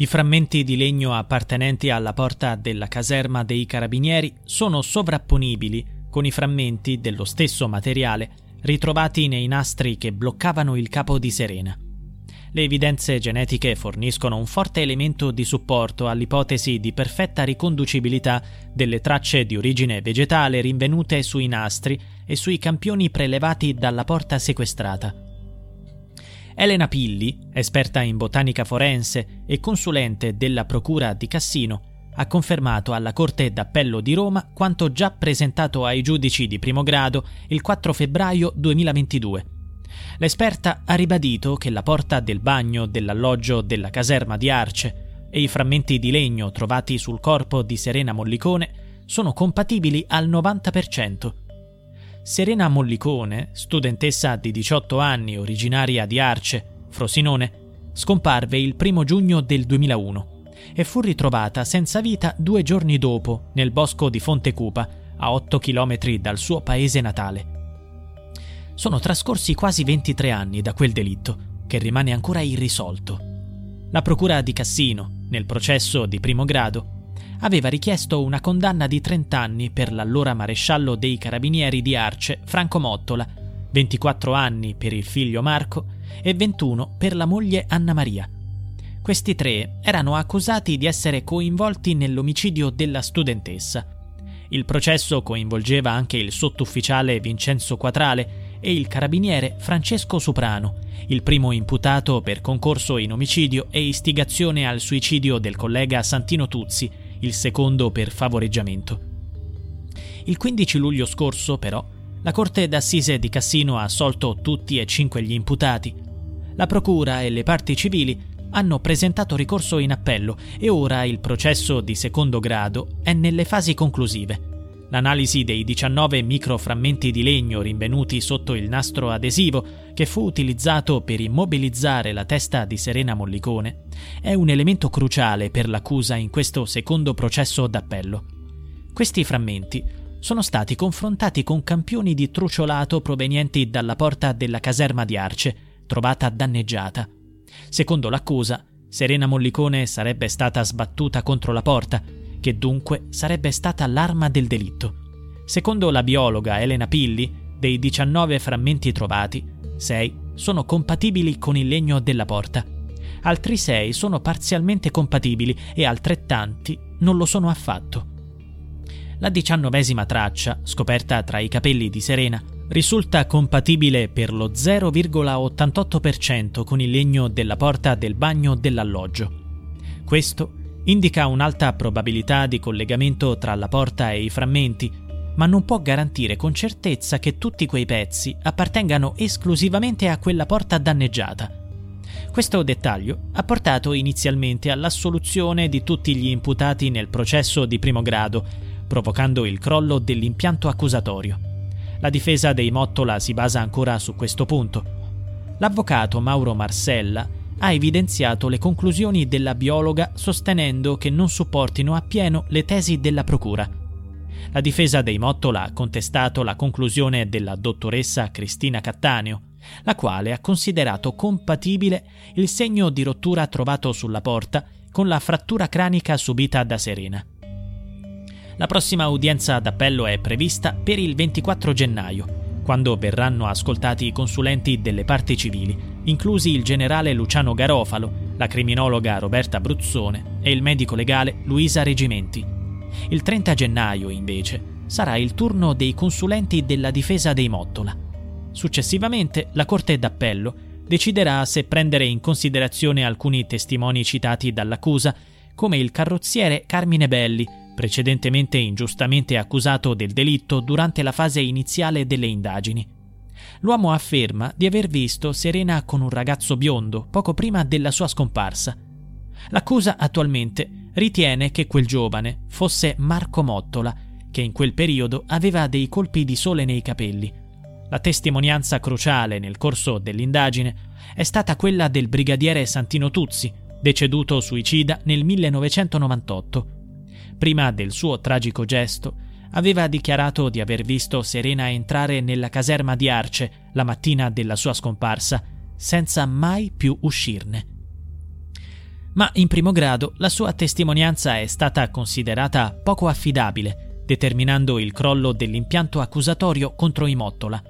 I frammenti di legno appartenenti alla porta della caserma dei carabinieri sono sovrapponibili con i frammenti dello stesso materiale ritrovati nei nastri che bloccavano il capo di Serena. Le evidenze genetiche forniscono un forte elemento di supporto all'ipotesi di perfetta riconducibilità delle tracce di origine vegetale rinvenute sui nastri e sui campioni prelevati dalla porta sequestrata. Elena Pilli, esperta in botanica forense e consulente della Procura di Cassino, ha confermato alla Corte d'Appello di Roma quanto già presentato ai giudici di primo grado il 4 febbraio 2022. L'esperta ha ribadito che la porta del bagno dell'alloggio della caserma di Arce e i frammenti di legno trovati sul corpo di Serena Mollicone sono compatibili al 90%. Serena Mollicone, studentessa di 18 anni originaria di Arce, Frosinone, scomparve il 1 giugno del 2001 e fu ritrovata senza vita due giorni dopo nel bosco di Fontecupa, a 8 km dal suo paese natale. Sono trascorsi quasi 23 anni da quel delitto, che rimane ancora irrisolto. La Procura di Cassino, nel processo di primo grado, aveva richiesto una condanna di 30 anni per l'allora maresciallo dei carabinieri di Arce, Franco Mottola, 24 anni per il figlio Marco e 21 per la moglie Anna Maria. Questi tre erano accusati di essere coinvolti nell'omicidio della studentessa. Il processo coinvolgeva anche il sottufficiale Vincenzo Quatrale e il carabiniere Francesco Soprano, il primo imputato per concorso in omicidio e istigazione al suicidio del collega Santino Tuzzi, il secondo per favoreggiamento. Il 15 luglio scorso, però, la Corte d'Assise di Cassino ha assolto tutti e cinque gli imputati. La Procura e le parti civili hanno presentato ricorso in appello e ora il processo di secondo grado è nelle fasi conclusive. L'analisi dei 19 microframmenti di legno rinvenuti sotto il nastro adesivo che fu utilizzato per immobilizzare la testa di Serena Mollicone è un elemento cruciale per l'accusa in questo secondo processo d'appello. Questi frammenti sono stati confrontati con campioni di truciolato provenienti dalla porta della caserma di Arce, trovata danneggiata. Secondo l'accusa, Serena Mollicone sarebbe stata sbattuta contro la porta che dunque sarebbe stata l'arma del delitto. Secondo la biologa Elena Pilli, dei 19 frammenti trovati, 6 sono compatibili con il legno della porta. Altri 6 sono parzialmente compatibili e altrettanti non lo sono affatto. La diciannovesima traccia, scoperta tra i capelli di Serena, risulta compatibile per lo 0,88% con il legno della porta del bagno dell'alloggio. Questo indica un'alta probabilità di collegamento tra la porta e i frammenti, ma non può garantire con certezza che tutti quei pezzi appartengano esclusivamente a quella porta danneggiata. Questo dettaglio ha portato inizialmente all'assoluzione di tutti gli imputati nel processo di primo grado, provocando il crollo dell'impianto accusatorio. La difesa dei Mottola si basa ancora su questo punto. L'avvocato Mauro Marsella ha evidenziato le conclusioni della biologa sostenendo che non supportino appieno le tesi della Procura. La difesa dei Mottola ha contestato la conclusione della dottoressa Cristina Cattaneo, la quale ha considerato compatibile il segno di rottura trovato sulla porta con la frattura cranica subita da Serena. La prossima udienza d'appello è prevista per il 24 gennaio quando verranno ascoltati i consulenti delle parti civili, inclusi il generale Luciano Garofalo, la criminologa Roberta Bruzzone e il medico legale Luisa Regimenti. Il 30 gennaio, invece, sarà il turno dei consulenti della difesa dei Mottola. Successivamente, la Corte d'Appello deciderà se prendere in considerazione alcuni testimoni citati dall'accusa, come il carrozziere Carmine Belli, precedentemente ingiustamente accusato del delitto durante la fase iniziale delle indagini. L'uomo afferma di aver visto Serena con un ragazzo biondo poco prima della sua scomparsa. L'accusa attualmente ritiene che quel giovane fosse Marco Mottola, che in quel periodo aveva dei colpi di sole nei capelli. La testimonianza cruciale nel corso dell'indagine è stata quella del brigadiere Santino Tuzzi, deceduto suicida nel 1998 prima del suo tragico gesto, aveva dichiarato di aver visto Serena entrare nella caserma di Arce la mattina della sua scomparsa, senza mai più uscirne. Ma in primo grado la sua testimonianza è stata considerata poco affidabile, determinando il crollo dell'impianto accusatorio contro i Mottola.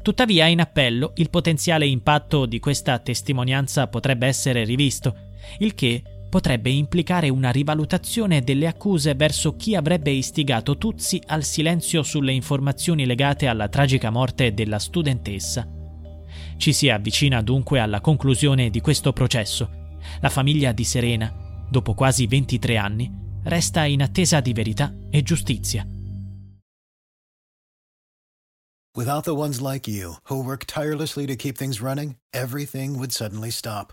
Tuttavia, in appello, il potenziale impatto di questa testimonianza potrebbe essere rivisto, il che potrebbe implicare una rivalutazione delle accuse verso chi avrebbe istigato Tuzzi al silenzio sulle informazioni legate alla tragica morte della studentessa. Ci si avvicina dunque alla conclusione di questo processo. La famiglia di Serena, dopo quasi 23 anni, resta in attesa di verità e giustizia. Without the ones like you, who work tirelessly to keep things running, everything would suddenly stop.